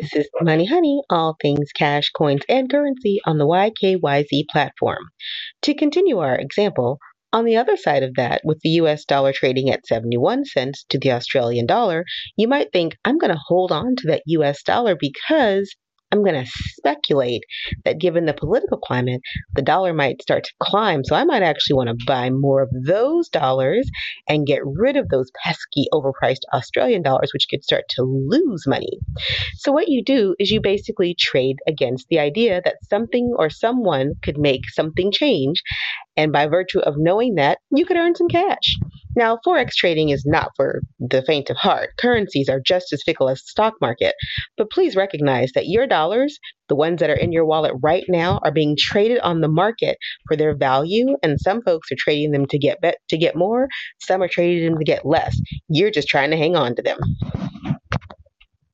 This is Money Honey, all things cash, coins, and currency on the YKYZ platform. To continue our example, on the other side of that, with the US dollar trading at 71 cents to the Australian dollar, you might think, I'm going to hold on to that US dollar because I'm going to speculate that given the political climate, the dollar might start to climb. So I might actually want to buy more of those dollars and get rid of those pesky overpriced Australian dollars, which could start to lose money. So what you do is you basically trade against the idea that something or someone could make something change. And by virtue of knowing that, you could earn some cash. Now, Forex trading is not for the faint of heart. Currencies are just as fickle as the stock market. But please recognize that your dollars, the ones that are in your wallet right now, are being traded on the market for their value. And some folks are trading them to get, be- to get more, some are trading them to get less. You're just trying to hang on to them.